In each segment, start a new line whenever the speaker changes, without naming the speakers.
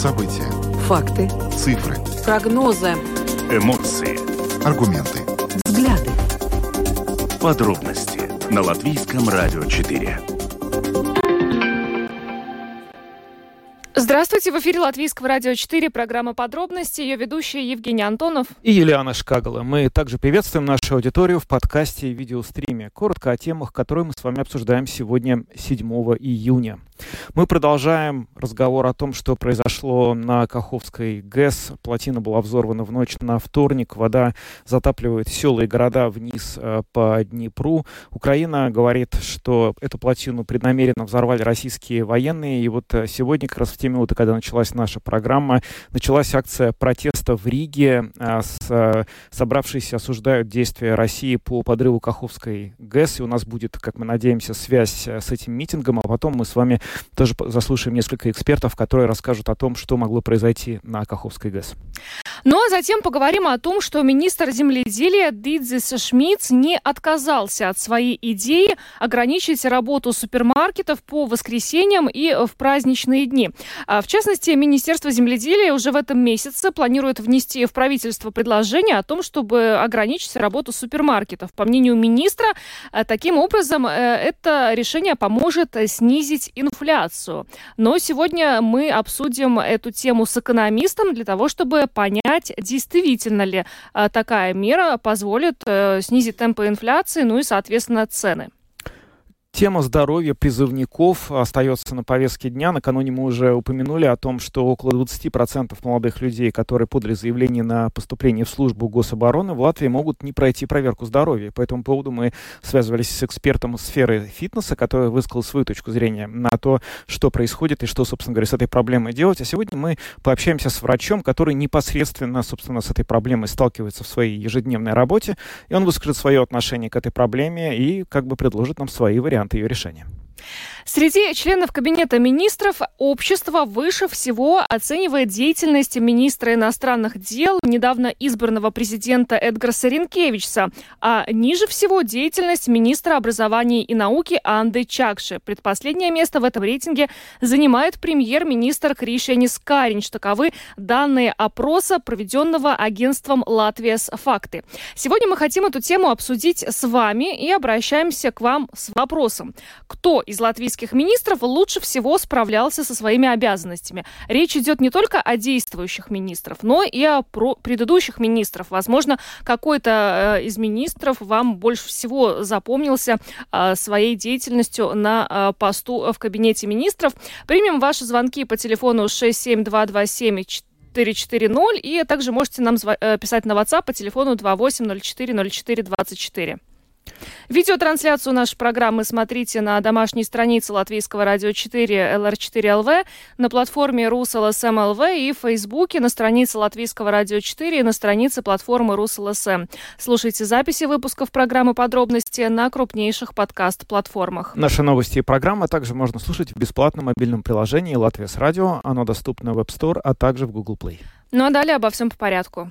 События.
Факты.
Цифры.
Прогнозы.
Эмоции.
Аргументы.
Взгляды.
Подробности на Латвийском радио 4.
Здравствуйте, в эфире Латвийского радио 4, программа «Подробности», ее ведущая Евгений Антонов.
И Юлиана Шкагала. Мы также приветствуем нашу аудиторию в подкасте и видеостриме. Коротко о темах, которые мы с вами обсуждаем сегодня, 7 июня. Мы продолжаем разговор о том, что произошло на Каховской ГЭС. Плотина была взорвана в ночь на вторник. Вода затапливает села и города вниз э, по Днепру. Украина говорит, что эту плотину преднамеренно взорвали российские военные. И вот э, сегодня, как раз в те минуты, когда началась наша программа, началась акция протеста в Риге. Э, с, собравшиеся осуждают действия России по подрыву Каховской ГЭС. И у нас будет, как мы надеемся, связь с этим митингом. А потом мы с вами тоже заслушаем несколько экспертов, которые расскажут о том, что могло произойти на Каховской ГЭС.
Ну а затем поговорим о том, что министр земледелия Дидзис Шмидц не отказался от своей идеи ограничить работу супермаркетов по воскресеньям и в праздничные дни. А, в частности, Министерство земледелия уже в этом месяце планирует внести в правительство предложение о том, чтобы ограничить работу супермаркетов. По мнению министра, э, таким образом э, это решение поможет снизить инфляцию инфляцию. Но сегодня мы обсудим эту тему с экономистом для того, чтобы понять, действительно ли э, такая мера позволит э, снизить темпы инфляции, ну и, соответственно, цены.
Тема здоровья призывников остается на повестке дня. Накануне мы уже упомянули о том, что около 20% молодых людей, которые подали заявление на поступление в службу гособороны, в Латвии могут не пройти проверку здоровья. По этому поводу мы связывались с экспертом сферы фитнеса, который высказал свою точку зрения на то, что происходит и что, собственно говоря, с этой проблемой делать. А сегодня мы пообщаемся с врачом, который непосредственно, собственно, с этой проблемой сталкивается в своей ежедневной работе, и он выскажет свое отношение к этой проблеме и как бы предложит нам свои варианты варианты ее решения.
Среди членов Кабинета министров общество выше всего оценивает деятельность министра иностранных дел, недавно избранного президента Эдгара Саренкевича, а ниже всего деятельность министра образования и науки Анды Чакши. Предпоследнее место в этом рейтинге занимает премьер-министр Кришенис Каринч. Таковы данные опроса, проведенного агентством «Латвия с факты». Сегодня мы хотим эту тему обсудить с вами и обращаемся к вам с вопросом. Кто из латвийских европейских министров лучше всего справлялся со своими обязанностями. Речь идет не только о действующих министрах, но и о предыдущих министров. Возможно, какой-то э, из министров вам больше всего запомнился э, своей деятельностью на э, посту в кабинете министров. Примем ваши звонки по телефону 67227 440 и также можете нам писать на WhatsApp по телефону 28040424. Видеотрансляцию нашей программы смотрите на домашней странице Латвийского радио 4 LR4 LV, на платформе РусЛСМ ЛВ и в Фейсбуке, на странице Латвийского радио 4 и на странице платформы РусЛСМ. Слушайте записи выпусков программы «Подробности» на крупнейших подкаст-платформах.
Наши новости и программы также можно слушать в бесплатном мобильном приложении «Латвия с радио». Оно доступно в App Store, а также в Google Play.
Ну а далее обо всем по порядку.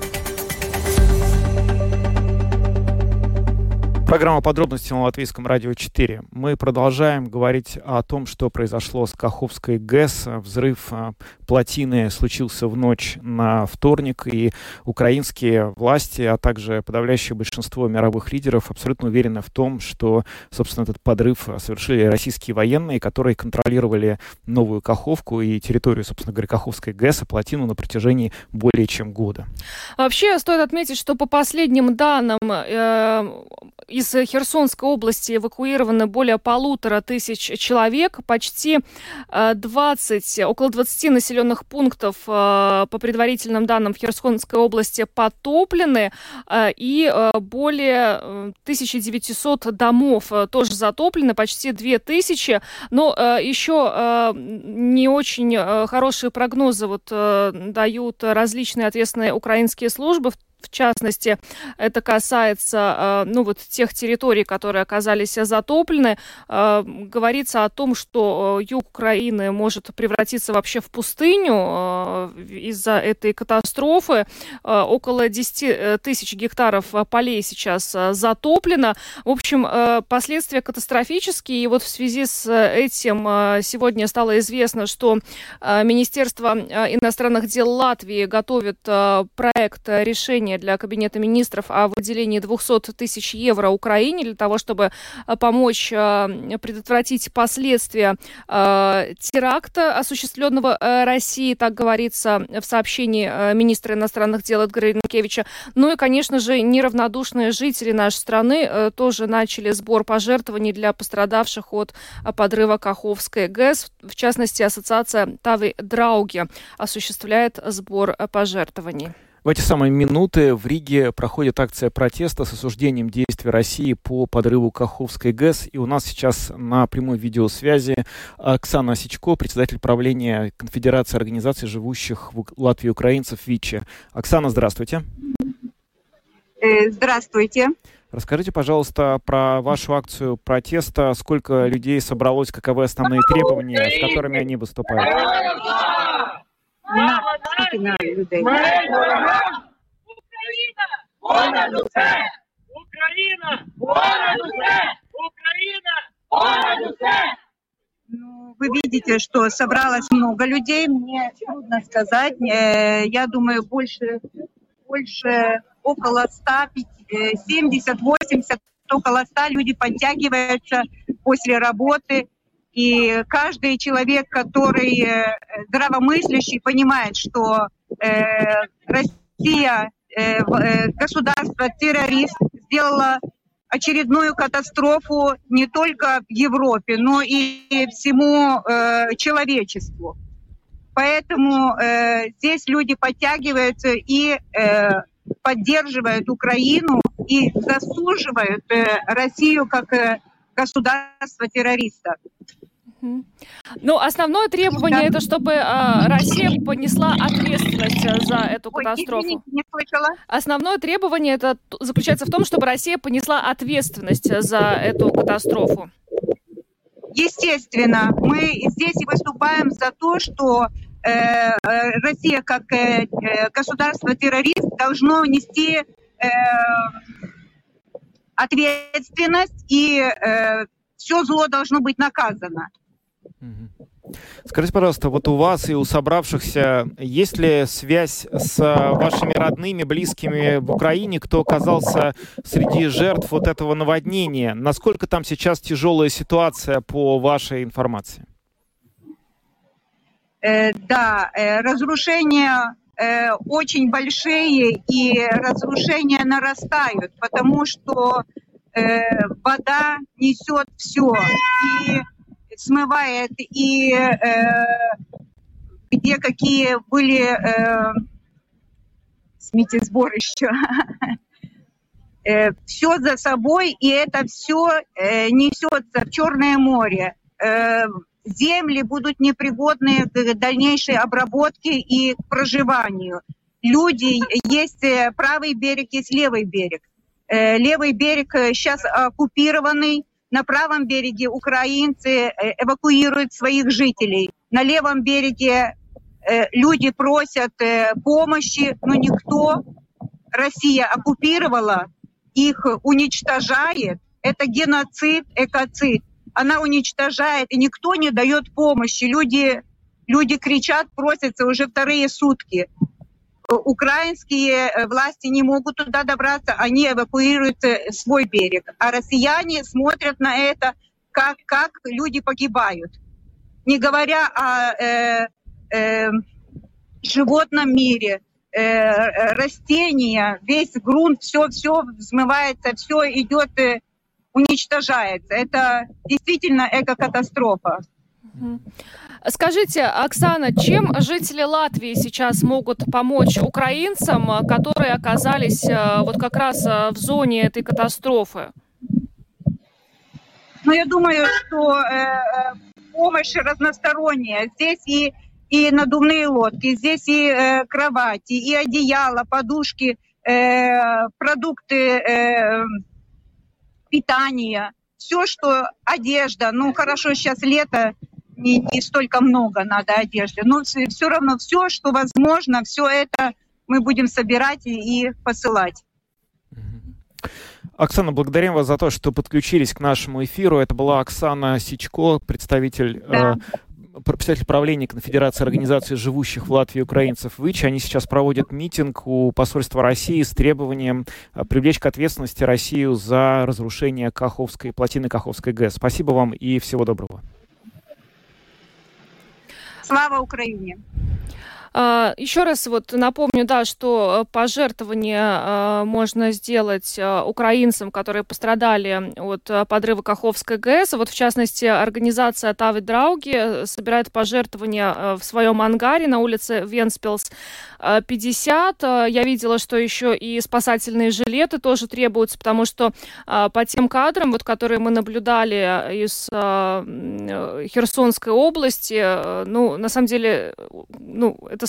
Программа подробности на Латвийском радио 4. Мы продолжаем говорить о том, что произошло с Каховской ГЭС. Взрыв а, плотины случился в ночь на вторник, и украинские власти, а также подавляющее большинство мировых лидеров абсолютно уверены в том, что, собственно, этот подрыв совершили российские военные, которые контролировали новую Каховку и территорию, собственно говоря, Каховской ГЭС и плотину на протяжении более чем года.
Вообще, стоит отметить, что по последним данным э, из Херсонской области эвакуировано более полутора тысяч человек, почти 20, э, около 20 населенных пунктов э, по предварительным данным в Херсонской области потоплены, э, и более 1900 домов тоже затоплены, почти 2000, но еще не очень хорошие прогнозы вот дают различные ответственные украинские службы, в частности, это касается, ну, вот тех территорий, которые оказались затоплены. Говорится о том, что юг Украины может превратиться вообще в пустыню из-за этой катастрофы. Около 10 тысяч гектаров полей сейчас затоплено. В общем, последствия катастрофические. И вот в связи с этим сегодня стало известно, что Министерство иностранных дел Латвии готовит проект решения для Кабинета министров о выделении 200 тысяч евро Украине для того, чтобы помочь предотвратить последствия теракта, осуществленного Россией, так говорится в сообщении министра иностранных дел Эдгара Ренкевича. Ну и, конечно же, неравнодушные жители нашей страны тоже начали сбор пожертвований для пострадавших от подрыва Каховской ГЭС. В частности, ассоциация Тавы Драуги осуществляет сбор пожертвований.
В эти самые минуты в Риге проходит акция протеста с осуждением действий России по подрыву Каховской ГЭС. И у нас сейчас на прямой видеосвязи Оксана Осечко, председатель правления Конфедерации организаций, живущих в Латвии украинцев ВИЧи. Оксана, здравствуйте.
Э, здравствуйте.
Расскажите, пожалуйста, про вашу акцию протеста. Сколько людей собралось, каковы основные требования, с которыми они выступают?
На, на людей. Україна! Понад усе! Україна! Понад усе! Україна! Понад усе! Ну, вы видите, что собралось много людей. Мне трудно сказать. Э, я думаю, больше, больше около 100, 70, 80, около 100 люди подтягиваются после работы. И каждый человек, который э, здравомыслящий, понимает, что э, Россия, э, э, государство террорист, сделала очередную катастрофу не только в Европе, но и всему э, человечеству. Поэтому э, здесь люди подтягиваются и э, поддерживают Украину и засуживают э, Россию как э, государство террориста.
Ну, основное требование да. это, чтобы э, Россия понесла ответственность за эту Ой, катастрофу. Извините,
не слышала.
Основное требование это заключается в том, чтобы Россия понесла ответственность за эту катастрофу.
Естественно, мы здесь и выступаем за то, что э, э Россия как э, э государство-террорист должно нести э, ответственность и э, все зло должно быть наказано.
Скажите, пожалуйста, вот у вас и у собравшихся есть ли связь с вашими родными, близкими в Украине, кто оказался среди жертв вот этого наводнения? Насколько там сейчас тяжелая ситуация по вашей информации?
Э, да, э, разрушения э, очень большие и разрушения нарастают, потому что э, вода несет все. И смывает и э, где какие были э, сметисборища. э, все за собой, и это все э, несется в Черное море. Э, земли будут непригодны к дальнейшей обработке и к проживанию. Люди, есть э, правый берег, есть левый берег. Э, левый берег сейчас оккупированный, на правом береге украинцы э, эвакуируют своих жителей. На левом береге э, люди просят э, помощи, но никто, Россия оккупировала, их уничтожает. Это геноцид, экоцид. Она уничтожает, и никто не дает помощи. Люди, люди кричат, просятся уже вторые сутки украинские э, власти не могут туда добраться, они эвакуируют э, свой берег. А россияне смотрят на это, как, как люди погибают. Не говоря о э, э, животном мире, э, растения, весь грунт, все, все взмывается, все идет, э, уничтожается. Это действительно экокатастрофа.
Скажите, Оксана, чем жители Латвии сейчас могут помочь украинцам, которые оказались э, вот как раз э, в зоне этой катастрофы?
Ну, я думаю, что э, помощь разносторонняя. Здесь и, и надувные лодки, здесь и э, кровати, и одеяло, подушки. э, продукты э, питания, все, что одежда, ну хорошо, сейчас лето, не, не столько много надо одежды, но все, все равно все, что возможно, все это мы будем собирать и, и посылать.
Оксана, благодарим вас за то, что подключились к нашему эфиру. Это была Оксана Сичко, представитель да. э, председатель правления Конфедерации организаций живущих в Латвии украинцев ВИЧ. Они сейчас проводят митинг у посольства России с требованием э, привлечь к ответственности Россию за разрушение Каховской, плотины Каховской ГЭС. Спасибо вам и всего доброго.
Слава Украине!
А, Еще раз вот напомню, да, что э, пожертвование э, можно сделать э, украинцам, которые пострадали от подрыва Каховской ГЭС. Вот в частности, организация Тави Драуги собирает пожертвования в своем ангаре на улице Венспилс 50. Я видела, что еще и спасательные жилеты тоже требуются, потому что по тем кадрам, вот, которые мы наблюдали из Херсонской области, ну, на самом деле, ну, это,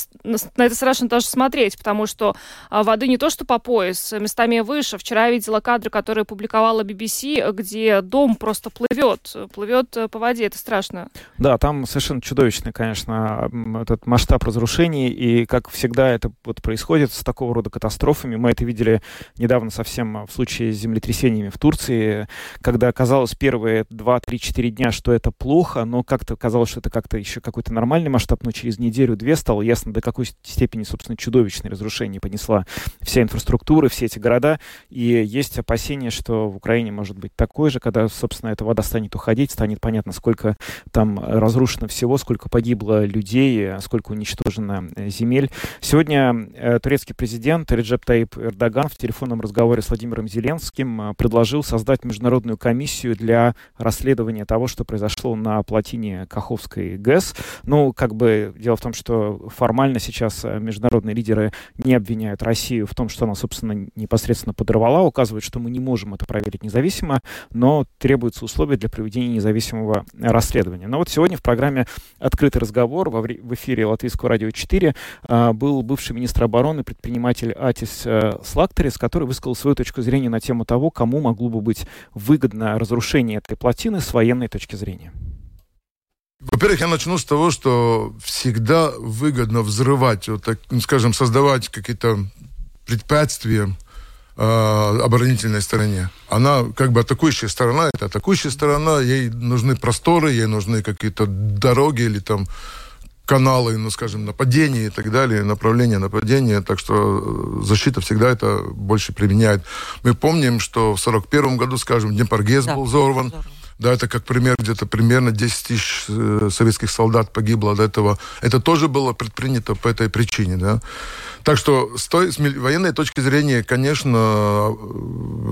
на это страшно даже смотреть, потому что а, воды не то что по пояс, местами выше. Вчера я видела кадры, которые публиковала BBC, где дом просто плывет, плывет по воде. Это страшно.
Да, там совершенно чудовищный, конечно, этот масштаб разрушений, и, как всегда, это вот происходит с такого рода катастрофами. Мы это видели недавно совсем в случае с землетрясениями в Турции, когда казалось первые 2-3-4 дня, что это плохо, но как-то казалось, что это как-то еще какой-то нормальный масштаб, но через неделю-две стало ясно, ясно, до какой степени, собственно, чудовищное разрушение понесла вся инфраструктура, все эти города. И есть опасения, что в Украине может быть такое же, когда, собственно, эта вода станет уходить, станет понятно, сколько там разрушено всего, сколько погибло людей, сколько уничтожено э, земель. Сегодня э, турецкий президент Реджеп Таип Эрдоган в телефонном разговоре с Владимиром Зеленским э, предложил создать международную комиссию для расследования того, что произошло на плотине Каховской ГЭС. Ну, как бы дело в том, что формально формально сейчас э, международные лидеры не обвиняют Россию в том, что она, собственно, непосредственно подорвала, указывают, что мы не можем это проверить независимо, но требуются условия для проведения независимого расследования. Но вот сегодня в программе «Открытый разговор» в эфире Латвийского радио 4 э, был бывший министр обороны, предприниматель Атис э, Слактерис, который высказал свою точку зрения на тему того, кому могло бы быть выгодно разрушение этой плотины с военной точки зрения.
Во-первых, я начну с того, что всегда выгодно взрывать, вот так, ну, скажем, создавать какие-то препятствия э, оборонительной стороне. Она как бы атакующая сторона, это атакующая сторона, ей нужны просторы, ей нужны какие-то дороги или там каналы, ну, скажем, нападения и так далее, направления нападения, так что защита всегда это больше применяет. Мы помним, что в 1941 году, скажем, Днепргез да, был взорван. взорван да, это как пример, где-то примерно 10 тысяч э, советских солдат погибло от этого. Это тоже было предпринято по этой причине, да. Так что с, той, с военной точки зрения, конечно,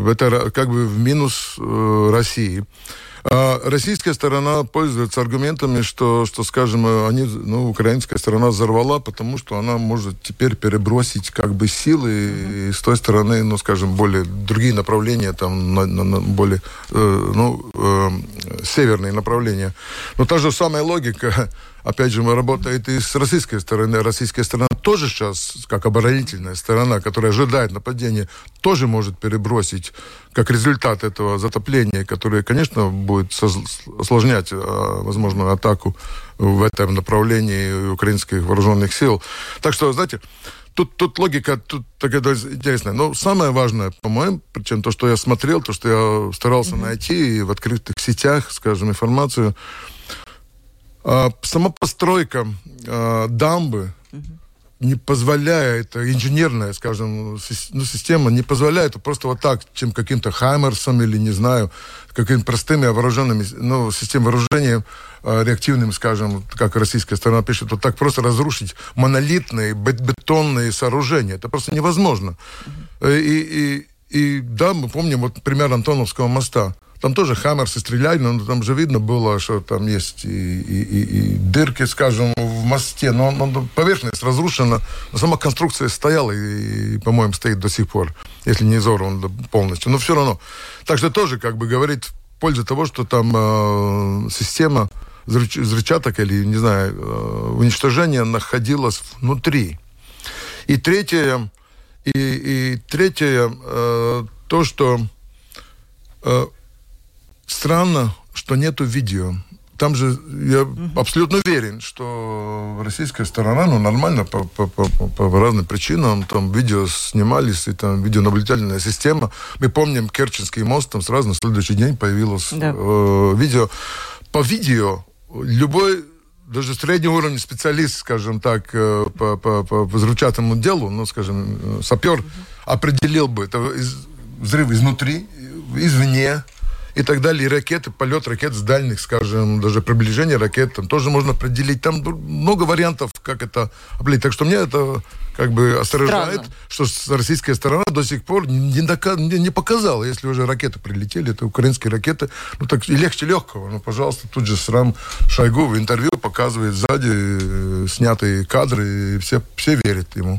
э, это как бы в минус э, России. А российская сторона пользуется аргументами, что, что скажем, они, ну, украинская сторона взорвала, потому что она может теперь перебросить как бы силы mm-hmm. и с той стороны, ну, скажем, более другие направления, там, на, на, на более, э, ну, э, северные направления. Но та же самая логика опять же, работает и с российской стороны. Российская сторона тоже сейчас, как оборонительная сторона, которая ожидает нападения, тоже может перебросить, как результат этого затопления, которое, конечно, будет осложнять а, возможную атаку в этом направлении украинских вооруженных сил. Так что, знаете, тут, тут логика тут такая интересная. Но самое важное, по-моему, причем то, что я смотрел, то, что я старался mm-hmm. найти в открытых сетях, скажем, информацию, а, сама постройка а, дамбы не позволяет, инженерная, скажем, ну, система не позволяет просто вот так, чем каким-то Хаймерсом или, не знаю, какими-то простыми вооруженными, ну, систем вооружения э, реактивным, скажем, как российская сторона пишет, вот так просто разрушить монолитные бетонные сооружения. Это просто невозможно. Uh-huh. И, и, и да, мы помним вот пример Антоновского моста. Там тоже хаммерсы стреляли, но там же видно было, что там есть и, и, и, и дырки, скажем, в мосте. Но, но поверхность разрушена, но сама конструкция стояла и, и по-моему, стоит до сих пор, если не изорвана полностью. Но все равно. Так что тоже как бы говорит в пользу того, что там э, система взрывчаток или, не знаю, э, уничтожения находилась внутри. И третье, и, и третье, э, то, что э, странно, что нету видео. Там же я абсолютно уверен, что российская сторона, ну, нормально по, по, по, по разным причинам, там видео снимались, и там видеонаблюдательная система. Мы помним Керченский мост, там сразу на следующий день появилось
Да.
э, видео. По видео любой даже среднего уровня специалист, скажем так, э, по, по, по взрывчатому делу, ну, скажем, э, сапер, определил бы, это из- взрыв изнутри, извне, и так далее, и ракеты, полет ракет с дальних, скажем, даже приближение ракет, там тоже можно определить. Там много вариантов, как это определить. Так что мне это как бы осторожает,
Странно.
что российская сторона до сих пор не, дока- не, не показала, если уже ракеты прилетели, это украинские ракеты, ну так и легче легкого. Ну, пожалуйста, тут же срам Шойгу в интервью показывает сзади э, снятые кадры, и все, все верят ему.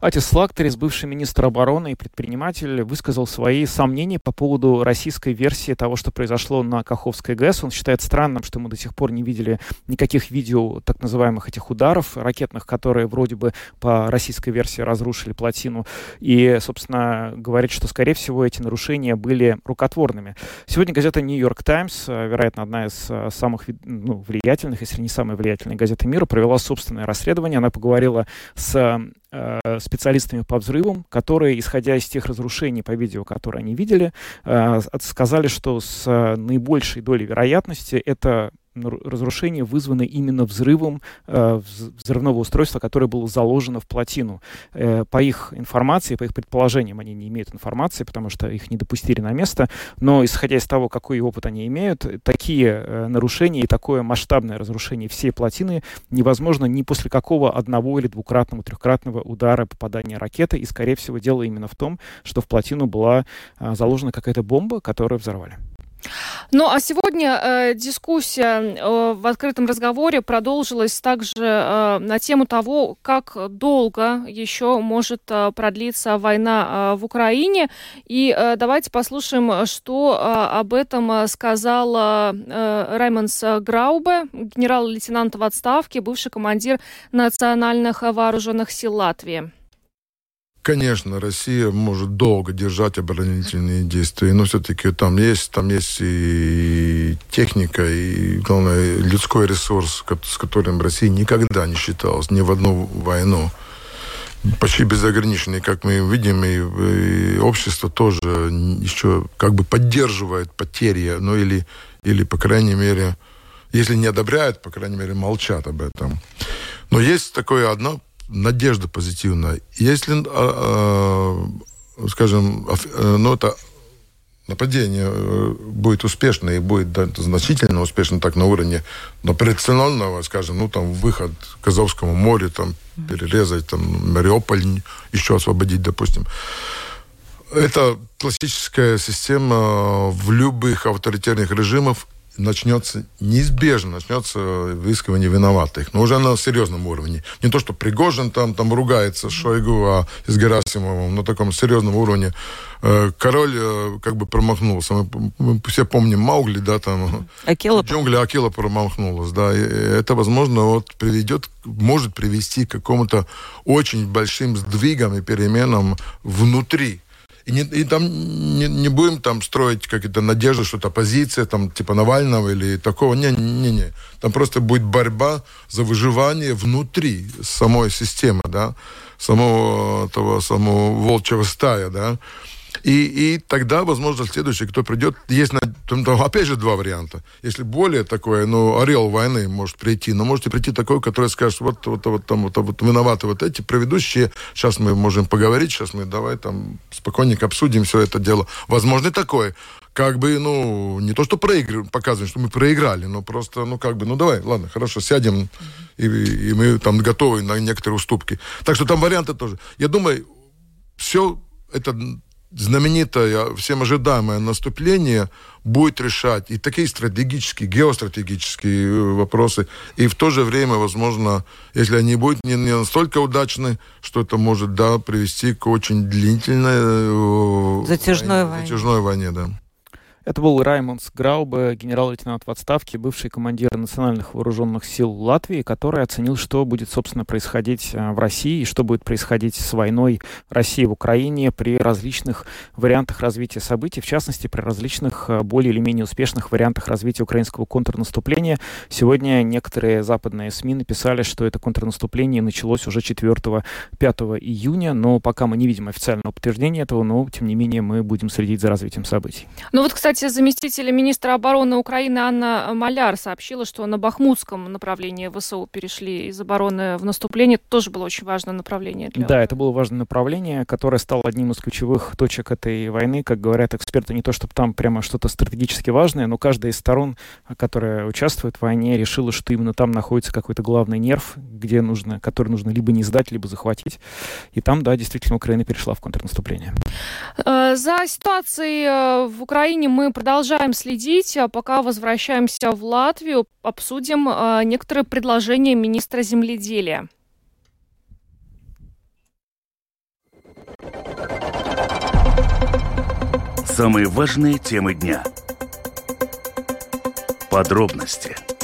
Атис Лактерис, бывший министр обороны и предприниматель, высказал свои сомнения по поводу российской версии того, что произошло на Каховской ГЭС. Он считает странным, что мы до сих пор не видели никаких видео так называемых этих ударов ракетных, которые вроде бы по российской версии разрушили плотину. И, собственно, говорит, что, скорее всего, эти нарушения были рукотворными. Сегодня газета «Нью-Йорк Таймс», вероятно, одна из э, самых ну, влиятельных, если не самая влиятельная газета мира, провела собственное расследование. Она поговорила с специалистами по взрывам, которые, исходя из тех разрушений по видео, которые они видели, э, сказали, что с э, наибольшей долей вероятности это разрушение вызвано именно взрывом э, вз- взрывного устройства, которое было заложено в плотину. Э, по их информации, по их предположениям, они не имеют информации, потому что их не допустили на место, но исходя из того, какой опыт они имеют, такие э, нарушения и такое масштабное разрушение всей плотины невозможно ни после какого одного или двукратного, трехкратного удара попадания ракеты, и, скорее всего, дело именно в том, что в плотину была заложена какая-то бомба, которую взорвали.
Ну а сегодня э, дискуссия э, в открытом разговоре продолжилась также э, на тему того, как долго еще может э, продлиться война э, в Украине. И э, давайте послушаем, что э, об этом э, сказал э, Раймонс Граубе, генерал-лейтенант в отставке, бывший командир национальных вооруженных сил Латвии.
Конечно, Россия может долго держать оборонительные действия, но все-таки там есть, там есть и техника, и, главное, людской ресурс, с которым Россия никогда не считалась ни в одну войну. Почти безограниченный, как мы видим, и, и общество тоже еще как бы поддерживает потери, ну или, или, по крайней мере, если не одобряют, по крайней мере, молчат об этом. Но есть такое одно надежда позитивная. Если, а, а, скажем, э, ну, это нападение э, будет успешно и будет да, значительно успешно так на уровне операционного, скажем, ну там выход к Азовскому морю, там перерезать там Мариуполь, еще освободить, допустим. Это классическая система в любых авторитарных режимах начнется неизбежно, начнется выискивание виноватых, но уже на серьезном уровне. Не то, что Пригожин там, там ругается с Шойгу, а с Герасимовым, на таком серьезном уровне. Э, Король э, как бы промахнулся. Мы, мы все помним Маугли, да, там
Акела
джунгли Акила промахнулась, да, и это, возможно, вот приведет, может привести к какому-то очень большим сдвигам и переменам внутри. И, не, и там не, не будем там строить какие-то надежды, что это оппозиция, там, типа Навального или такого. Не-не-не. Там просто будет борьба за выживание внутри самой системы, да, самого того самого волчьего стая, да. И, и тогда, возможно, следующий, кто придет, есть, там, там, опять же, два варианта. Если более такое, ну, орел войны может прийти, но может и прийти такой, который скажет, вот, вот, вот, там, вот, вот виноваты вот эти предыдущие, сейчас мы можем поговорить, сейчас мы давай там спокойненько обсудим все это дело. Возможно, и такое. Как бы, ну, не то, что проигрываем, показываем, что мы проиграли, но просто, ну, как бы, ну, давай, ладно, хорошо, сядем, и, и мы там готовы на некоторые уступки. Так что там варианты тоже. Я думаю, все это знаменитое, всем ожидаемое наступление будет решать и такие стратегические, геостратегические э, вопросы, и в то же время, возможно, если они будут не, не настолько удачны, что это может, да, привести к очень длительной... э,
Затяжной войне.
Затяжной войне, да.
Это был Раймондс Граубе, генерал-лейтенант в отставке, бывший командир национальных вооруженных сил Латвии, который оценил, что будет, собственно, происходить э, в России и что будет происходить с войной России в Украине при различных вариантах развития событий, в частности, при различных э, более или менее успешных вариантах развития украинского контрнаступления. Сегодня некоторые западные СМИ написали, что это контрнаступление началось уже 4-5 июня, но пока мы не видим официального подтверждения этого, но, тем не менее, мы будем следить за развитием событий.
Ну вот, кстати, заместитель министра обороны Украины Анна Маляр сообщила, что на Бахмутском направлении ВСУ перешли из обороны в наступление. Это тоже было очень важное направление. Для...
Да, это было важное направление, которое стало одним из ключевых точек этой войны. Как говорят эксперты, не то чтобы там прямо что-то стратегически важное, но каждая из сторон, которая участвует в войне, решила, что именно там находится какой-то главный нерв, где нужно, который нужно либо не сдать, либо захватить. И там, да, действительно, Украина перешла в контрнаступление.
Э, за ситуацией э, в Украине мы мы продолжаем следить. А пока возвращаемся в Латвию, обсудим э, некоторые предложения министра земледелия.
Самые важные темы дня. Подробности –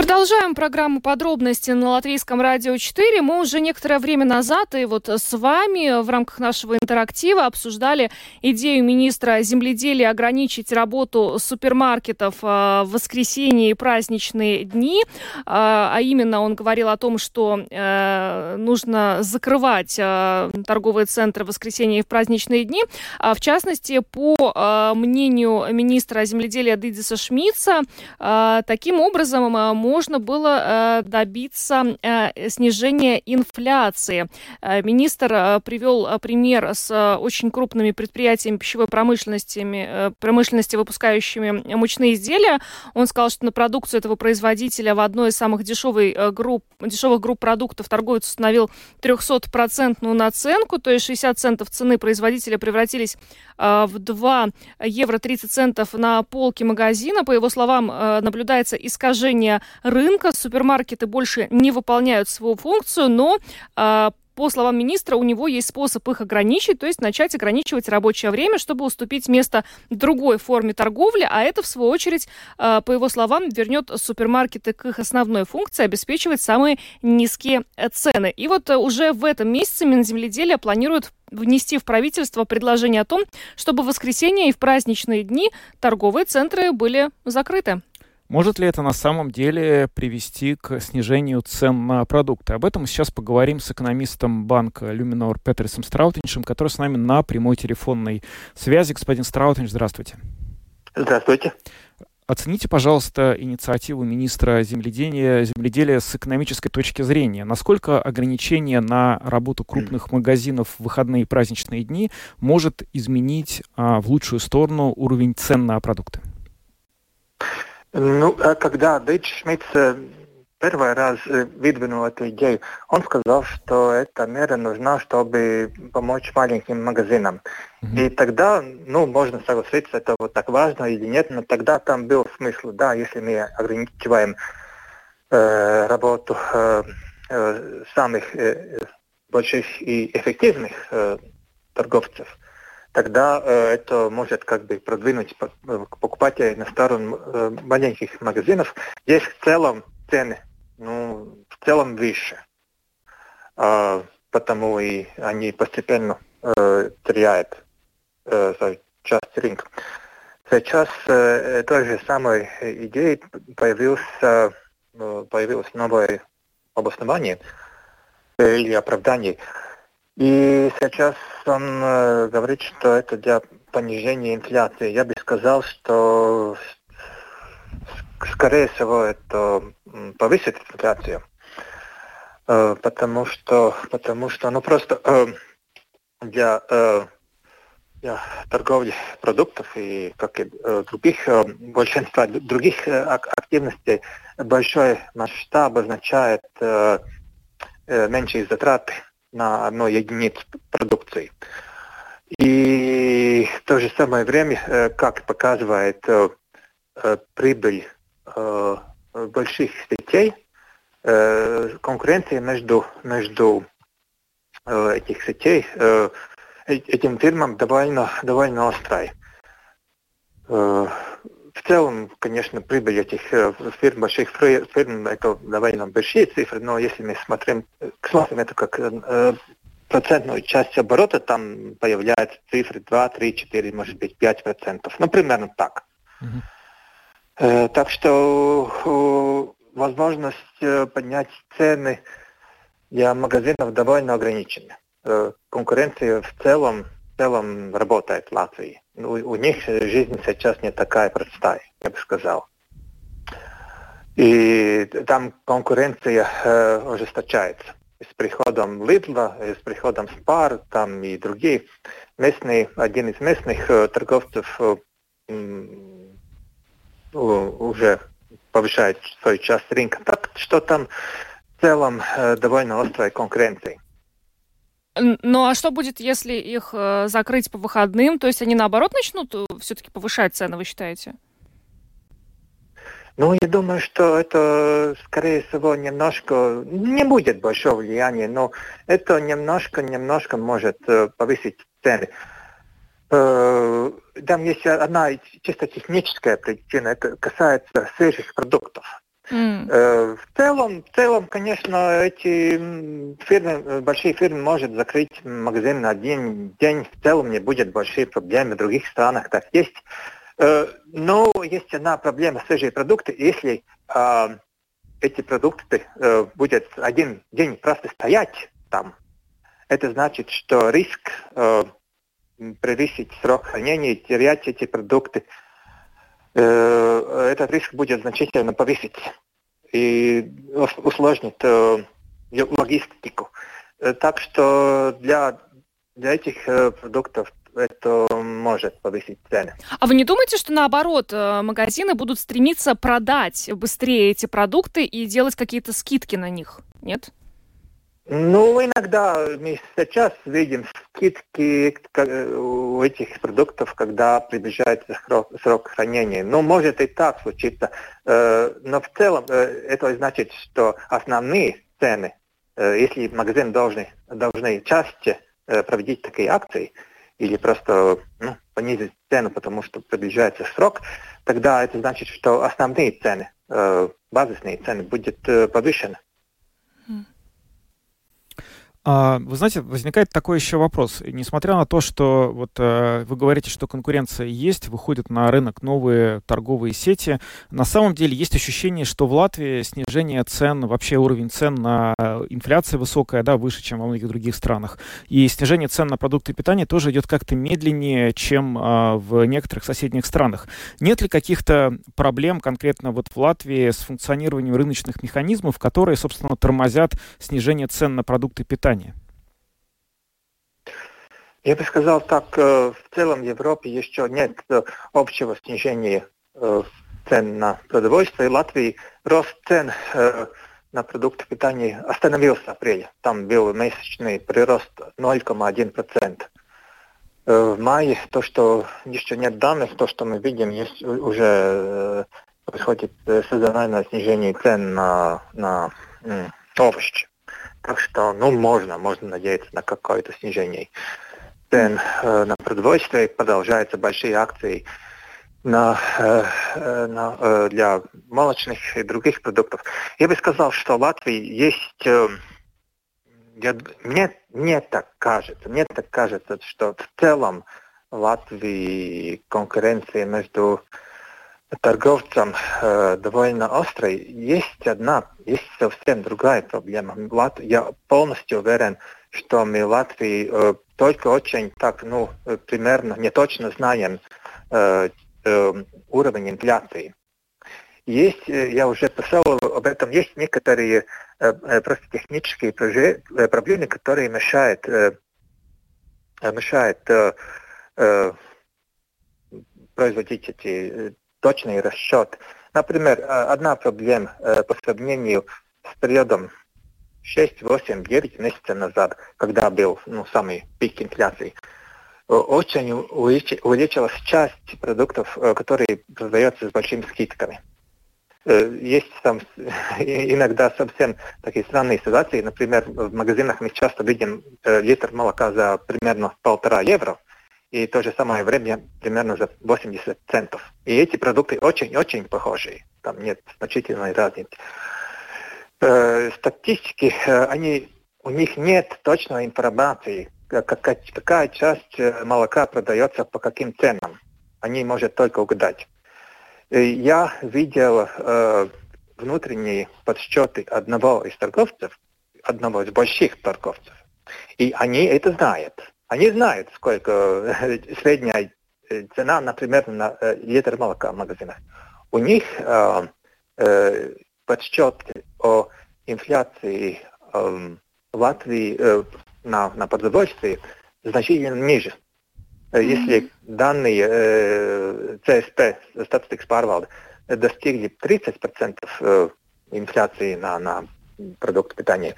Продолжаем программу подробности на Латвийском радио 4. Мы уже некоторое время назад и вот с вами в рамках нашего интерактива обсуждали идею министра земледелия ограничить работу супермаркетов э, в воскресенье и праздничные дни. А, а именно он говорил о том, что э, нужно закрывать э, торговые центры в воскресенье и в праздничные дни. А В частности, по мнению министра земледелия Дидиса Шмидца, таким образом можно можно было э, добиться э, снижения инфляции. Э, министр привел пример с очень крупными предприятиями пищевой промышленности, промышленности, выпускающими мучные изделия. Он сказал, что на продукцию этого производителя в одной из самых дешевых групп, дешевых групп продуктов торговец установил 300-процентную наценку, то есть 60 центов цены производителя превратились в 2 евро 30 центов на полке магазина. По его словам, наблюдается искажение рынка. Супермаркеты больше не выполняют свою функцию, но а, по словам министра, у него есть способ их ограничить, то есть начать ограничивать рабочее время, чтобы уступить место другой форме торговли, а это, в свою очередь, а, по его словам, вернет супермаркеты к их основной функции обеспечивать самые низкие цены. И вот уже в этом месяце Минземледелие планирует внести в правительство предложение о том, чтобы в воскресенье и в праздничные дни торговые центры были закрыты.
Может ли это на самом деле привести к снижению цен на продукты? Об этом мы сейчас поговорим с экономистом банка Люминор Петерсом Страутиншем, который с нами на прямой телефонной связи. Господин Страутинш, здравствуйте.
Здравствуйте.
Оцените, пожалуйста, инициативу министра земледелия, земледелия с экономической точки зрения. Насколько ограничение на работу крупных магазинов в выходные и праздничные дни может изменить а, в лучшую сторону уровень цен на продукты?
Ну, когда Дэйдж Шмидт первый раз выдвинул эту идею, он сказал, что эта мера нужна, чтобы помочь маленьким магазинам. Mm-hmm. И тогда, ну, можно согласиться, это вот так важно или нет, но тогда там был смысл, да, если мы ограничиваем э, работу э, самых э, больших и эффективных э, торговцев, тогда э, это может как бы продвинуть э, покупателей на сторону э, маленьких магазинов. Здесь в целом цены, ну, в целом выше. Э, потому и они постепенно э, теряют э, часть рынка. Сейчас э, той же самой идеей появился, э, появилось новое обоснование э, или оправдание. И сейчас он э, говорит, что это для понижения инфляции. Я бы сказал, что скорее всего это повысит инфляцию. Э, потому что, потому что, ну просто э, для, для торговли продуктов и как и других, большинства других активностей большой масштаб означает меньшие затраты на одной единице продукции. И в то же самое время, э, как показывает э, э, прибыль больших сетей, конкуренция между, между этих сетей, этим фирмам довольно, довольно острой. Э, целом, конечно, прибыль этих фирм, больших фирм, это довольно большие цифры, но если мы смотрим, смотрим это как процентную часть оборота, там появляются цифры 2, 3, 4, может быть, 5 процентов. Ну, примерно так. Uh-huh. Так что возможность поднять цены для магазинов довольно ограничена. Конкуренция в целом, в целом работает в Латвии. У, у них жизнь сейчас не такая простая, я бы сказал. И там конкуренция э, ужесточается с приходом Лидла, с приходом Спар, там и другие местные, один из местных э, торговцев э, уже повышает свою часть рынка. Так что там в целом э, довольно острая конкуренция.
Ну а что будет, если их э, закрыть по выходным? То есть они наоборот начнут э, все-таки повышать цены, вы считаете?
Ну, я думаю, что это, скорее всего, немножко, не будет большого влияния, но это немножко-немножко может э, повысить цены. Там есть одна чисто техническая причина, это касается свежих продуктов. Э, в целом, в целом, конечно, эти фирмы, большие фирмы может закрыть магазин на один день. В целом не будет больших проблем. В других странах так есть. Э, но есть одна проблема свежие продукты. Если э, эти продукты э, будут один день просто стоять там, это значит, что риск э, превысить срок хранения, терять эти продукты, э, этот риск будет значительно повысить и усложнит э, логистику. Э, так что для, для этих э, продуктов это может повысить цены.
А вы не думаете, что наоборот э, магазины будут стремиться продать быстрее эти продукты и делать какие-то скидки на них? Нет?
Ну, иногда мы сейчас видим скидки у этих продуктов, когда приближается срок, хранения. Ну, может и так случиться. Э, но в целом э, это значит, что основные цены, если магазин должны, должны чаще проводить такие акции, или просто ну, понизить цену, потому что приближается срок, тогда это значит, что основные цены, э, базисные цены будут э, повышены.
А, вы знаете, возникает такой еще вопрос. Несмотря на то, что вот э, вы говорите, что конкуренция есть, выходят на рынок новые торговые сети, на самом деле есть ощущение, что в Латвии снижение цен, вообще уровень цен на инфляция высокая, да, выше, чем во многих других странах. И снижение цен на продукты питания тоже идет как-то медленнее, чем э, в некоторых соседних странах. Нет ли каких-то проблем конкретно вот в Латвии с функционированием рыночных механизмов, которые, собственно, тормозят снижение цен на продукты питания? Питания?
Я бы сказал так, э, в целом в Европе еще нет э, общего снижения э, цен на продовольствие. В Латвии рост цен на продукты питания остановился в апреле. Там был месячный прирост 0,1%. В мае то, что еще нет данных, то, что мы видим, есть уже происходит сезональное снижение цен на, на овощи. Так что, ну, можно, можно надеяться на какое-то снижение цен э, на продовольствие. Продолжаются большие акции на, э, э, на, э, для молочных и других продуктов. Я бы сказал, что в Латвии есть... Э, я, мне, мне так кажется, мне так кажется, что в целом в Латвии конкуренция между торговцам э, довольно острой. Есть одна, есть совсем другая проблема. Лат, я полностью уверен, что мы Латвии э, только очень так, ну, э, примерно, не точно знаем э, э, уровень инфляции. Есть, э, я уже писал об этом, есть некоторые э, э просто технические проблемы, которые мешают, э, мешают э, производить эти точный расчет. Например, э, одна проблема э, по сравнению с периодом 6, 8, 9 месяцев назад, когда был ну, самый пик инфляции, э, очень увеличилась часть продуктов, которые продаются с большими скидками. Э, есть там иногда совсем такие странные ситуации. Например, в магазинах мы часто видим э, литр молока за примерно полтора евро, и то же самое время примерно за 80 центов. И эти продукты очень-очень похожие. Там нет значительной разницы. Э, статистики, они, у них нет точной информации, какая, какая часть молока продается по каким ценам. Они могут только угадать. Э, я видел э, внутренние подсчеты одного из торговцев, одного из больших торговцев, и они это знают. Они знают, сколько э, средняя э, цена, например, на литр молока в магазинах. У них э, э, подсчеты о инфляции э, Латвии э, на, на продовольствии значительно ниже. Если данные э, ЦСП, статистика pārvalde, достигли 30% э, инфляции на, на продукты питания,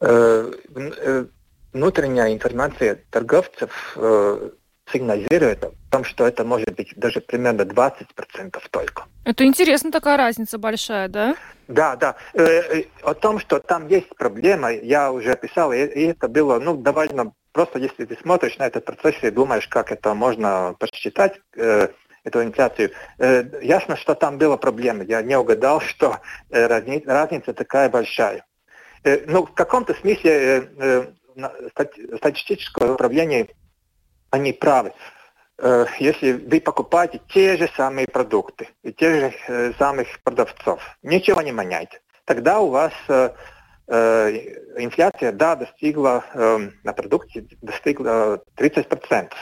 э, э, внутренняя информация торговцев э, сигнализирует о том, что это может быть даже примерно 20% только.
Это интересно, такая разница большая, да?
Да, да. Э, э, о том, что там есть проблема, я уже писал, и, и это было ну, довольно Просто если ты смотришь на этот процесс и думаешь, как это можно посчитать, э, эту инфляцию, э, ясно, что там была проблема. Я не угадал, что э, разни, разница такая большая. Э, ну, в каком-то смысле э, э, статистическое управление, они правы. Э, если вы покупаете те же самые продукты и тех же э, самых продавцов, ничего не меняете, тогда у вас э, инфляция, да, достигла э, на продукте достигла 30%.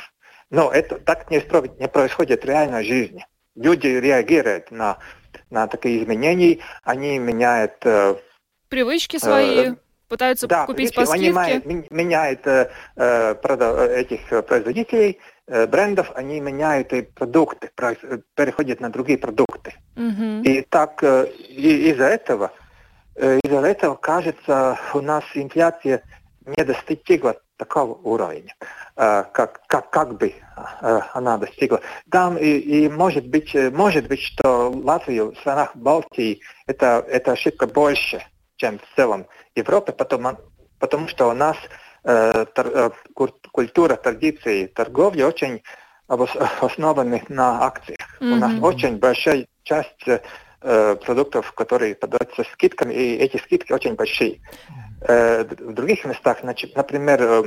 Но это так не, не происходит в реальной жизни. Люди реагируют на, на такие изменения, они меняют...
Привычки свои, пытаются да, купить по скидке.
Они меняют э, продав, этих производителей, э, брендов, они меняют и продукты, переходят на другие продукты. Угу. И так э, и, из-за этого Э, из-за этого, кажется, у нас инфляция не достигла такого уровня, э, как, как, как бы э, она достигла. Там и, и может быть, может быть, что Латвия в странах Балтии это, это ошибка больше, чем в целом Европе, потому, потому что у нас э, тор, культура традиции торговли очень основаны на акциях. Mm-hmm. У нас очень большая часть э, продуктов, которые подаются скидками, и эти скидки очень большие. Э, в других местах, значит, например, э,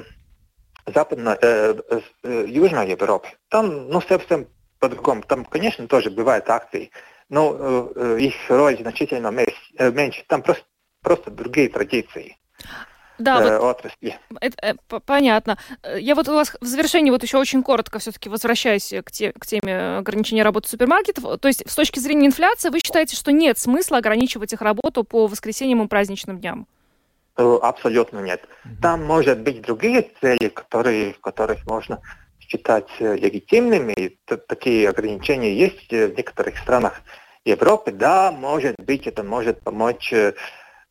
западно, э, э, Южной Европе, там, ну, совсем по-другому. Там, конечно, тоже бывают акции, но э, э их роль значительно э, меньше. Там просто, просто другие традиции
да, э, вот отрасли. Это, э, понятно. Я вот у вас в завершении вот еще очень коротко все-таки возвращаюсь к, те, к теме ограничения работы супермаркетов. То есть с точки зрения инфляции вы считаете, что нет смысла ограничивать их работу по воскресеньям и праздничным дням?
Э, абсолютно нет. Там может быть другие цели, которые, которых можно считать э, легитимными. И такие ограничения есть в некоторых странах Европы. Да, может быть, это может помочь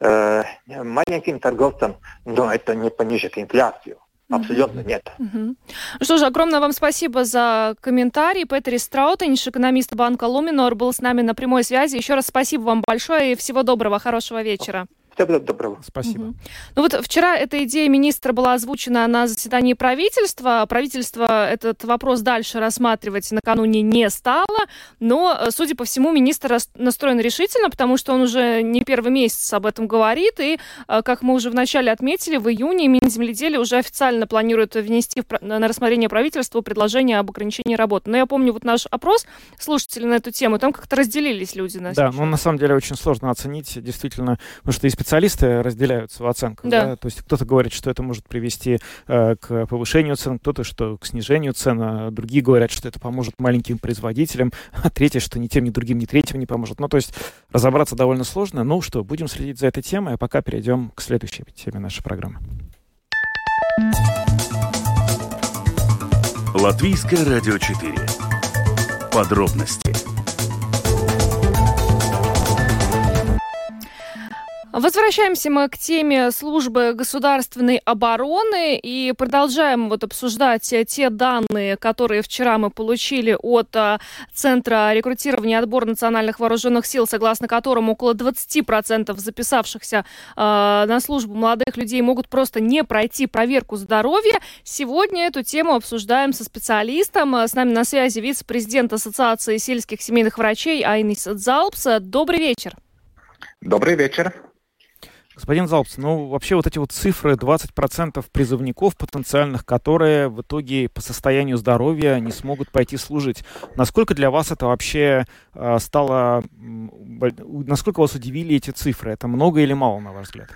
э, маленьким торговцам, но это не понижит инфляцию. Абсолютно нет.
Угу. Что же, огромное вам спасибо за комментарий. Петер Страутенш, экономист банка Луминор, был с нами на прямой связи. Еще раз спасибо вам большое и всего доброго, хорошего вечера.
Всего доброго.
Спасибо. Угу.
Ну вот вчера эта идея министра была озвучена на заседании правительства. Правительство этот вопрос дальше рассматривать накануне не стало, но, судя по всему, министр настроен решительно, потому что он уже не первый месяц об этом говорит, и, э, как мы уже вначале отметили, в июне Минземледелие уже официально планирует внести на рассмотрение правительства предложение об ограничении работы. Но я помню вот наш опрос слушателей на эту тему, там как-то разделились люди.
На да, ну на самом деле очень сложно оценить, действительно, потому что из специалисты разделяются в оценках. Да. Да? То есть кто-то говорит, что это может привести э, к повышению цен, кто-то, что к снижению цен, а другие говорят, что это поможет маленьким производителям, а третье, что ни тем, ни другим, ни третьим не поможет. Ну, то есть разобраться довольно сложно. Ну что, будем следить за этой темой, а пока перейдем к следующей теме нашей программы.
Латвийское радио 4. Подробности
Возвращаемся мы к теме службы государственной обороны и продолжаем вот обсуждать те данные, которые вчера мы получили от а, Центра рекрутирования и отбора национальных вооруженных сил, согласно которому около 20% записавшихся э, на службу молодых людей могут просто не пройти проверку здоровья. Сегодня эту тему обсуждаем со специалистом. С нами на связи вице-президент Ассоциации сельских семейных врачей Айнис Залпс. Добрый вечер.
Добрый вечер.
Господин Залпс, ну вообще вот эти вот цифры, 20% призывников потенциальных, которые в итоге по состоянию здоровья не смогут пойти служить. Насколько для вас это вообще э, стало, насколько вас удивили эти цифры? Это много или мало, на ваш взгляд?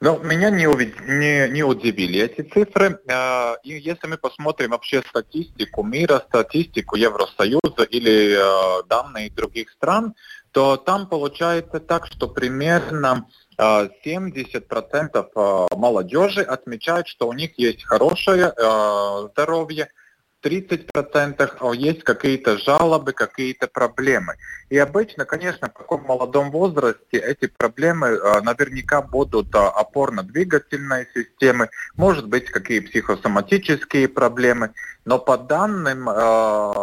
Ну, меня не, не, не удивили эти цифры. А, и если мы посмотрим вообще статистику мира, статистику Евросоюза или а, данные других стран, то там получается так, что примерно 70% а, молодежи отмечают, что у них есть хорошее а, здоровье, 30% есть какие-то жалобы, какие-то проблемы. И обычно, конечно, в таком молодом возрасте эти проблемы а, наверняка будут опорно-двигательной системы, может быть, какие психосоматические проблемы. Но по данным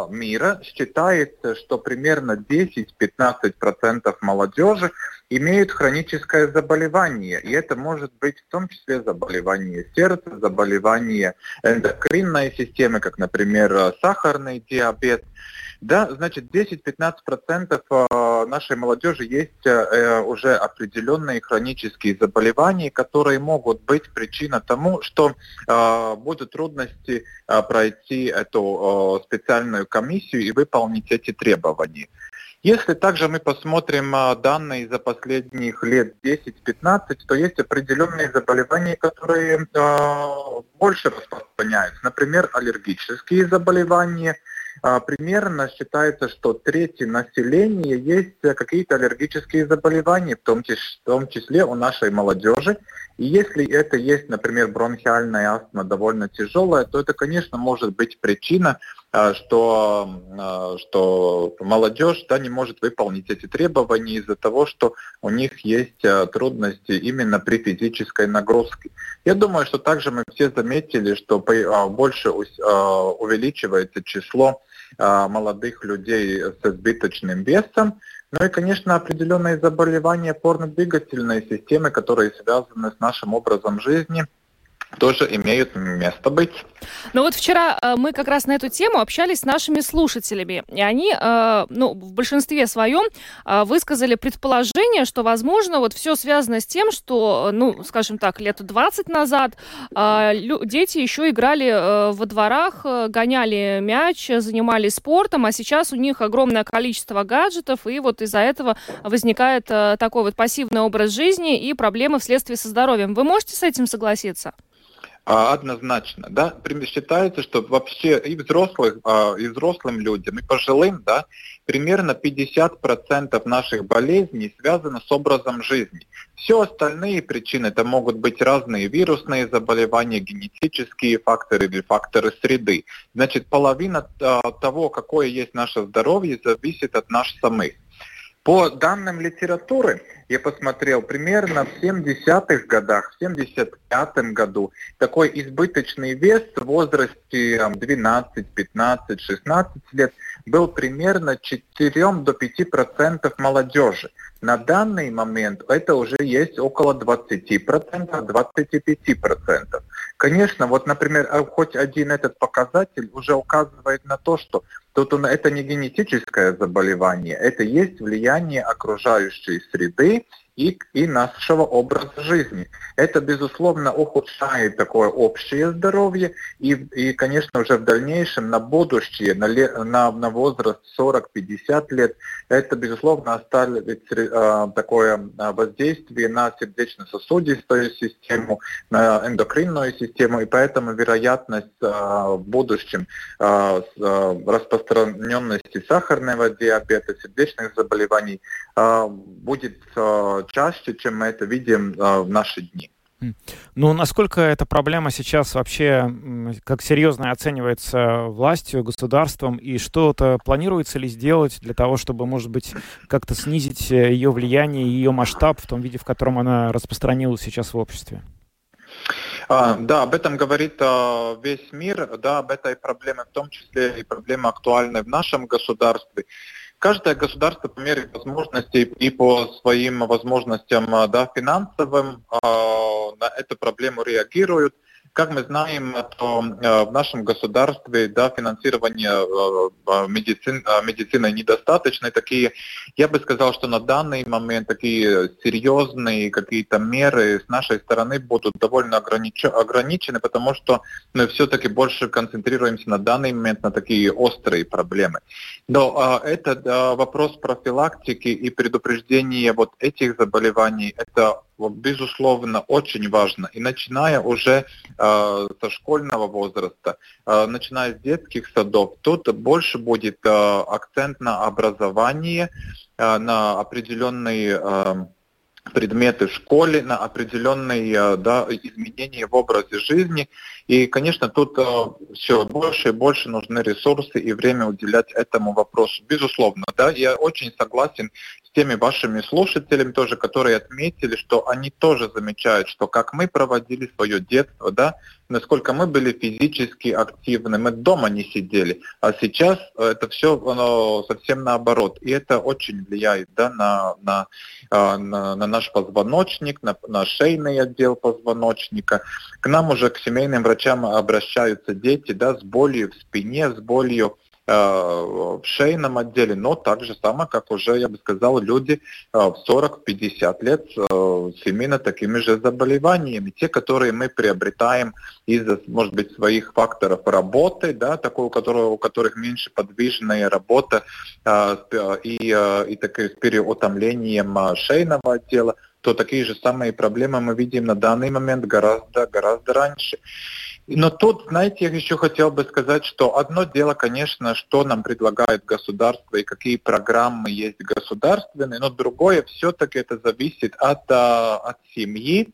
мира считается, что примерно 10-15% молодежи имеют хроническое заболевание. И это может быть в том числе заболевание сердца, заболевание эндокринной системы, как, например, сахарный диабет. Да, значит, 10-15% э, нашей молодежи есть э, уже определенные хронические заболевания, которые могут быть причиной тому, что э, будут трудности пройти эту специальную комиссию и выполнить эти требования. Если также мы посмотрим данные за последних лет 10-15, то есть определенные заболевания, которые э, больше распространяются. Например, аллергические заболевания. Э, примерно считается, что треть населения есть какие-то аллергические заболевания, в том, числе, в том числе у нашей молодежи. И если это есть, например, бронхиальная астма довольно тяжелая, то это, конечно, может быть причина а, что, а, что молодежь да, не может выполнить эти требования из-за того, что у них есть а, трудности именно при физической нагрузке. Я думаю, что также мы все заметили, что больше увеличивается число молодых людей с избыточным весом, ну и, конечно, определенные заболевания опорно-двигательной системы, которые связаны с нашим образом жизни – тоже имеют место быть.
Но вот вчера э, мы как раз на эту тему общались с нашими слушателями, и они, э, ну, в большинстве своем э, высказали предположение, что, возможно, вот все связано с тем, что, ну, скажем так, лет 20 назад дети еще играли во дворах, гоняли мяч, занимались спортом, а сейчас у них огромное количество гаджетов, и вот из-за этого возникает такой вот пассивный образ жизни и проблемы вследствие со здоровьем. Вы можете с этим согласиться?
А, однозначно, да, считается, что вообще и взрослых, а, и взрослым людям, и пожилым, да, примерно 50% наших болезней связаны с образом жизни. Все остальные причины, это могут быть разные вирусные заболевания, генетические факторы или факторы среды. Значит, половина а, того, какое есть наше здоровье, зависит от нас самих. По данным литературы, я посмотрел, примерно в 70-х годах, в 75-м году такой избыточный вес в возрасте 12, 15, 16 лет был примерно 4 до 5 процентов молодежи. На данный момент это уже есть около 20 процентов, 25 процентов. Конечно, вот, например, а хоть один этот показатель уже указывает на то, что тут это не генетическое заболевание, это есть влияние окружающей среды и, и нашего образа жизни. Это, безусловно, ухудшает такое общее здоровье и, и конечно, уже в дальнейшем на будущее, на, на, на возраст 40-50 лет, это, безусловно, оставит э, такое а, воздействие на сердечно-сосудистую систему, на эндокринную систему, и поэтому вероятность э, в будущем э, распространенности сахарного диабета, сердечных заболеваний э, будет э, чаще, чем мы это видим э, в наши дни.
Ну, насколько эта проблема сейчас вообще как серьезно оценивается властью, государством, и что-то планируется ли сделать для того, чтобы, может быть, как-то снизить э, ее влияние, ее масштаб в том виде, в котором она распространилась сейчас в обществе?
А, да, об этом говорит а, весь мир, да, об этой проблеме, в том числе и проблема актуальная в нашем государстве. Каждое государство по мере возможностей и по своим возможностям да, финансовым а, на эту проблему реагируют. Как мы знаем, то э, в нашем государстве да, финансирование э, э, медицин, медицины недостаточно. Такие, я бы сказал, что на данный момент такие серьезные какие-то меры с нашей стороны будут довольно огранич, ограничены, потому что мы все-таки больше концентрируемся на данный момент на такие острые проблемы. Но это вопрос профилактики и предупреждения вот этих заболеваний, это безусловно, очень важно. И начиная уже э, со школьного возраста, э, начиная с детских садов, тут больше будет э, акцент на образование, э, на определенные э, предметы в школе, на определенные да, изменения в образе жизни. И, конечно, тут э, все больше и больше нужны ресурсы и время уделять этому вопросу. Безусловно, да, я очень согласен теми вашими слушателями тоже, которые отметили, что они тоже замечают, что как мы проводили свое детство, да, насколько мы были физически активны, мы дома не сидели, а сейчас это все оно совсем наоборот, и это очень влияет да, на, на, а, на, на наш позвоночник, на, на шейный отдел позвоночника. К нам уже, к семейным врачам обращаются дети да, с болью в спине, с болью Э, в шейном отделе, но так же самое, как уже, я бы сказал, люди э, в 40-50 лет э, с именно такими же заболеваниями. Те, которые мы приобретаем из-за, может быть, своих факторов работы, да, такой, у, которого, у которых меньше подвижная работа и, и такое с переутомлением шейного отдела, то такие же самые проблемы мы видим на данный момент гораздо, гораздо раньше. Но тут, знаете, я еще хотел бы сказать, что одно дело, конечно, что нам предлагает государство и какие программы есть государственные, но другое все-таки это зависит от, а, от семьи,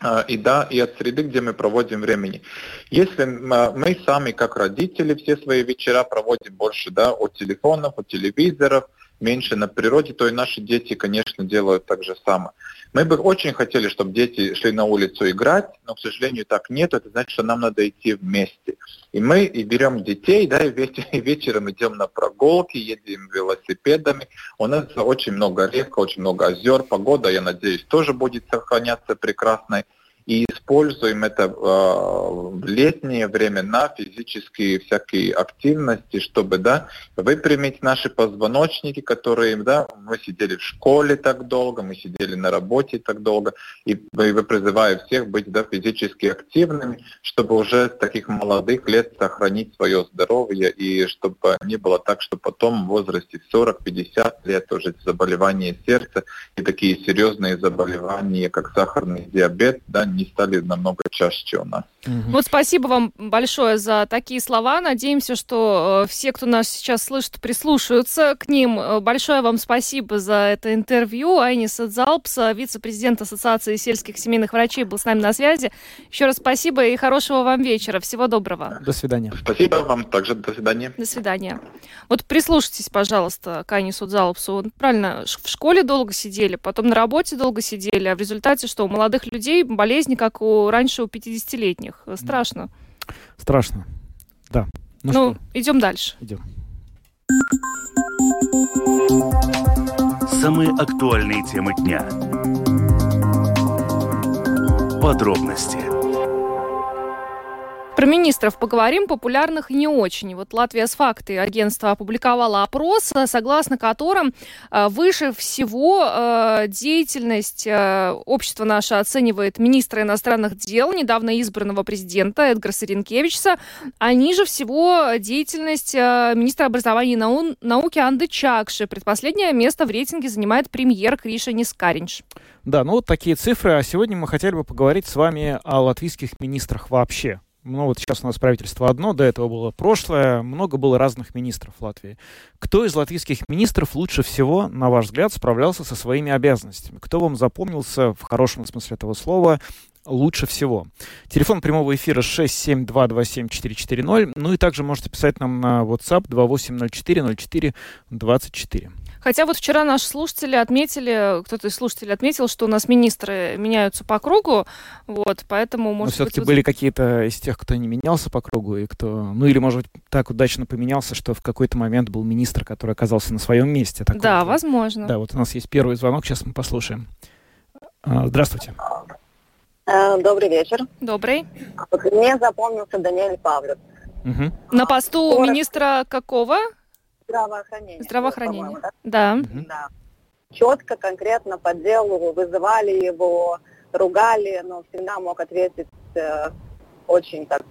а, и да, и от среды, где мы проводим времени. Если мы сами, как родители, все свои вечера проводим больше да, от телефонов, от телевизоров, меньше на природе, то и наши дети, конечно, делают так же самое. Мы бы очень хотели, чтобы дети шли на улицу играть, но, к сожалению, так нет. Это значит, что нам надо идти вместе. И мы и берем детей, да, и, вечер, и вечером идем на прогулки, едем велосипедами. У нас очень много рек, очень много озер. Погода, я надеюсь, тоже будет сохраняться прекрасной и используем это э, в летнее время на физические всякие активности, чтобы да, выпрямить наши позвоночники, которые, да, мы сидели в школе так долго, мы сидели на работе так долго, и, и призываю всех быть да, физически активными, чтобы уже с таких молодых лет сохранить свое здоровье, и чтобы не было так, что потом в возрасте 40-50 лет уже заболевания сердца и такие серьезные заболевания, как сахарный диабет, да, не стали намного чаще у нас.
Угу. Вот спасибо вам большое за такие слова. Надеемся, что э, все, кто нас сейчас слышит, прислушаются к ним. Э, большое вам спасибо за это интервью. Айнис Адзалпс, вице-президент Ассоциации сельских семейных врачей, был с нами на связи. Еще раз спасибо и хорошего вам вечера. Всего доброго.
До свидания.
Спасибо вам также. До свидания.
До свидания. Вот прислушайтесь, пожалуйста, к Айнису Адзалпсу. правильно, в школе долго сидели, потом на работе долго сидели, а в результате что? У молодых людей болезни, как у раньше у 50-летних. Страшно.
Страшно, да.
Ну, ну что? идем дальше.
Идем.
Самые актуальные темы дня. Подробности
про министров поговорим, популярных не очень. Вот Латвия с факты агентство опубликовало опрос, согласно которым э, выше всего э, деятельность э, общества наше оценивает министра иностранных дел, недавно избранного президента Эдгара Саренкевича, а ниже всего деятельность министра образования и нау- науки Анды Чакши. Предпоследнее место в рейтинге занимает премьер Криша Нискаринч.
Да, ну вот такие цифры. А сегодня мы хотели бы поговорить с вами о латвийских министрах вообще ну вот сейчас у нас правительство одно, до этого было прошлое, много было разных министров в Латвии. Кто из латвийских министров лучше всего, на ваш взгляд, справлялся со своими обязанностями? Кто вам запомнился в хорошем смысле этого слова? лучше всего. Телефон прямого эфира 67227-440. Ну и также можете писать нам на WhatsApp 28040424.
Хотя вот вчера наши слушатели отметили, кто-то из слушателей отметил, что у нас министры меняются по кругу, вот, поэтому,
Но
может
все-таки
быть...
были какие-то из тех, кто не менялся по кругу, и кто, ну или, может быть, так удачно поменялся, что в какой-то момент был министр, который оказался на своем месте. Такое
Да,
вот.
возможно.
Да, вот у нас есть первый звонок, сейчас мы послушаем. А, Здравствуйте.
Э, Добрый вечер.
Добрый.
Вот Мне запомнился Даниэль Павлов.
Мгм.
На посту
Коротко.
министра какого?
Здравоохранение.
Здравоохранения.
по-моему, да?
Да.
Мгм.
Да. Четко, конкретно по делу вызывали его, ругали, но всегда мог ответить э, очень так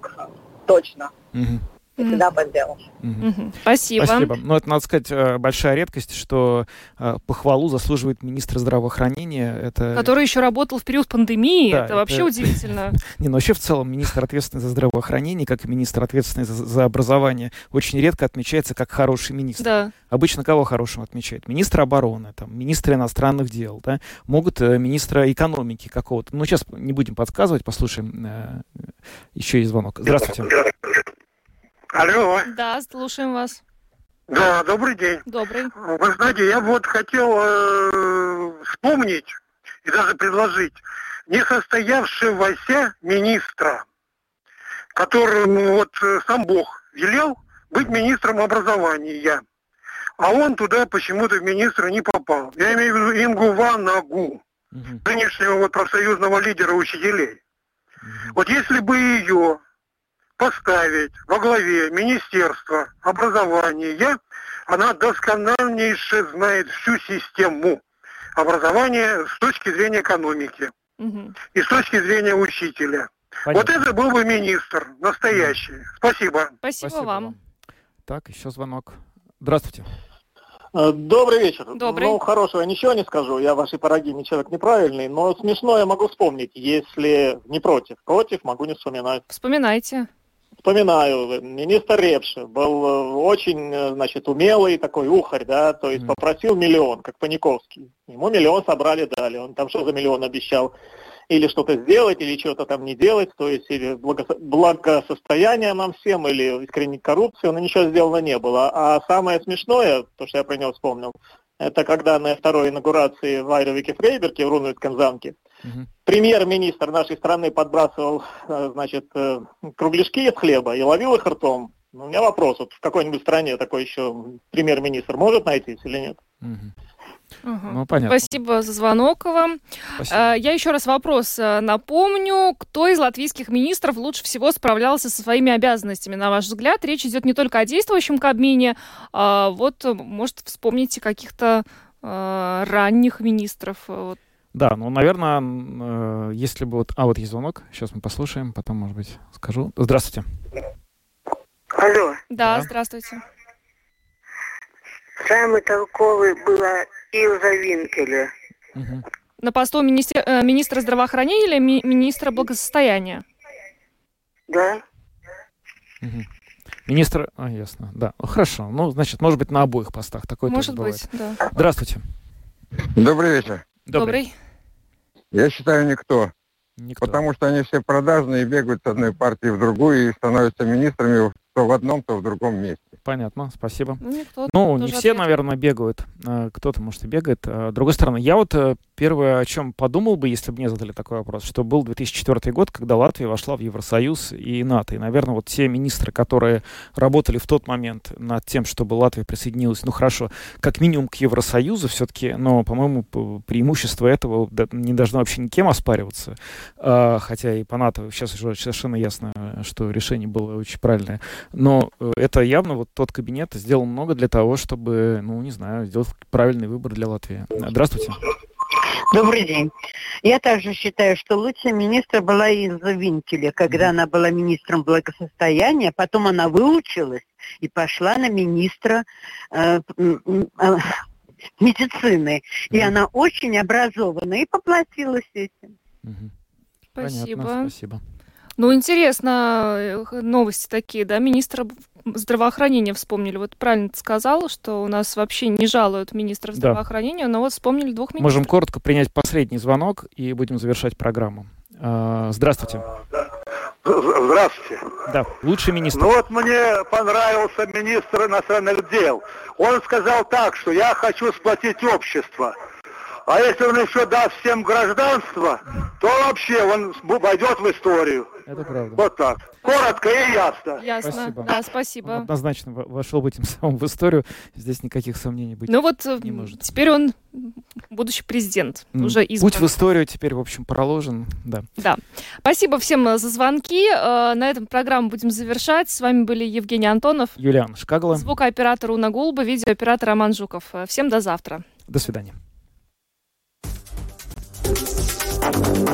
точно.
Мгм.
И всегда по делу.
Мгм.
Мгм. Спасибо.
Спасибо. Ну, это, надо сказать, э, большая редкость, что э, похвалу заслуживает министр здравоохранения. Это...
Который еще работал в период пандемии.
Да,
это вообще
это-
удивительно.
Не, ну вообще в целом министр, ответственный за здравоохранение, как и министр, ответственный за, за образование, очень редко отмечается как хороший министр.
Да.
Обычно кого хорошим отмечают? Министра обороны, там, министра иностранных дел, да? Могут э, министра экономики какого-то. Ну, сейчас не будем подсказывать, послушаем. э, еще есть звонок. Здравствуйте.
Алло,
Да, слушаем вас.
да, добрый день.
Добрый.
Вы знаете, я вот хотел э, вспомнить и даже предложить несостоявшегося министра, которому вот э, сам Бог велел быть министром образования. А он туда почему-то в министра не попал. Я имею в виду Ингува Нагу,
Мгм.
нынешнего вот профсоюзного лидера учителей. Вот если бы ее поставить во главе Министерства образования, она доскональнейше знает всю систему образования с точки зрения экономики
Мгм.
и с точки зрения учителя.
Понятно.
Вот это был бы министр настоящий. Спасибо.
Спасибо, вам.
Так, еще звонок. Здравствуйте.
Э, Добрый вечер.
Добрый.
Ну, хорошего ничего не скажу, я ваши пироги не человек неправильный, но смешно я могу вспомнить, если не против. Против могу не вспоминать.
Вспоминайте.
Вспоминаю, министр Репши был э, очень, э, значит, умелый такой ухарь, да, то есть попросил миллион, как Паниковский. Ему миллион собрали, дали. Он там что за миллион обещал? Или что-то сделать, или что-то там не делать, то есть или благо- благосостояние нам всем, или искоренить коррупцию, но ничего сделано не было. А самое смешное, то, что я про него вспомнил, это когда на второй инаугурации в Айровике Фрейберге в Рунвицкензамке
Мгм.
премьер-министр нашей страны подбрасывал, э, значит, э, кругляшки из хлеба и ловил их ртом. У меня вопрос, вот в какой-нибудь стране такой еще премьер-министр может найтись или нет?
Мгм.
Ага.
Ну, понятно.
Спасибо за звонок вам.
Спасибо.
А, Я еще раз вопрос а, напомню. Кто из латвийских министров лучше всего справлялся со своими обязанностями, на ваш взгляд? Речь идет не только о действующем Кабмине, а вот, э, может, вспомните каких-то ранних министров. э, вот.
Да, ну, наверное, э, если бы вот... А, вот есть звонок. Сейчас мы послушаем, потом, может быть, скажу. Здравствуйте.
Алло,
Да,
Да.
здравствуйте.
самый толковый была Илза Винкеля.
Мгм.
На посту министе- э, министра здравоохранения или ми- министра благосостояния?
Да?
Мгм. Министр... А, ясно, да. Хорошо. Ну, значит, может быть, на обоих постах. Такое тоже
Может
бывает.
быть, да.
Здравствуйте.
Добрый вечер.
Добрый.
Я считаю никто.
Никто.
Потому что они все продажные, бегают с одной партии в другую и становятся министрами то в одном, то в другом месте.
Понятно, спасибо.
Ну, никто
Ну, не все,
ответил.
наверное, бегают. А, Кто-то, может, и бегает. А, С другой стороны, я вот э, первое, о чем подумал бы, если бы мне задали такой вопрос, что был 2004 год, когда Латвия вошла в Евросоюз и НАТО. И, наверное, вот те министры, которые работали в тот момент над тем, чтобы Латвия присоединилась, ну, хорошо, как минимум к Евросоюзу все-таки, но, по-моему, преимущество этого не должно вообще никем оспариваться. А, Хотя и по НАТО сейчас уже совершенно ясно, что решение было очень правильное. Но э, это явно вот тот кабинет сделал много для того, чтобы, ну, не знаю, сделать правильный выбор для Латвии. Здравствуйте.
Добрый день. Я также считаю, что лучший министр была Иза Винкеля, когда она была министром благосостояния, потом она выучилась и пошла на министра э, э, медицины. И она очень образована и поплатилась этим.
Спасибо.
Понятно, спасибо.
Ну, интересно, э, новости такие, да, министра здравоохранения вспомнили. Вот правильно ты сказала, что у нас вообще не жалуют министра
Да.
здравоохранения, но вот вспомнили двух министров.
Можем коротко принять последний звонок и будем завершать программу. А, здравствуйте.
Здравствуйте.
Да, лучший министр.
Ну вот мне понравился министр иностранных дел. Он сказал так, что я хочу сплотить общество. А если он еще даст всем гражданство, то вообще он войдет в историю.
Это правда.
Вот так. Коротко и ясно.
Ясно.
Спасибо.
Да, спасибо.
Он однозначно во- вошел бы этим самым в историю. Здесь никаких сомнений быть
Ну вот э,
не может.
теперь он будущий президент,
М,
уже избран.
Путь в историю теперь, в общем, проложен. Да.
Да. Спасибо всем э, за звонки. Э, На этом программу будем завершать. С вами были Евгений Антонов,
Юлиан Шкагала.
звукооператор Уна Гулба, видеооператор Роман Жуков. Всем до завтра.
До свидания.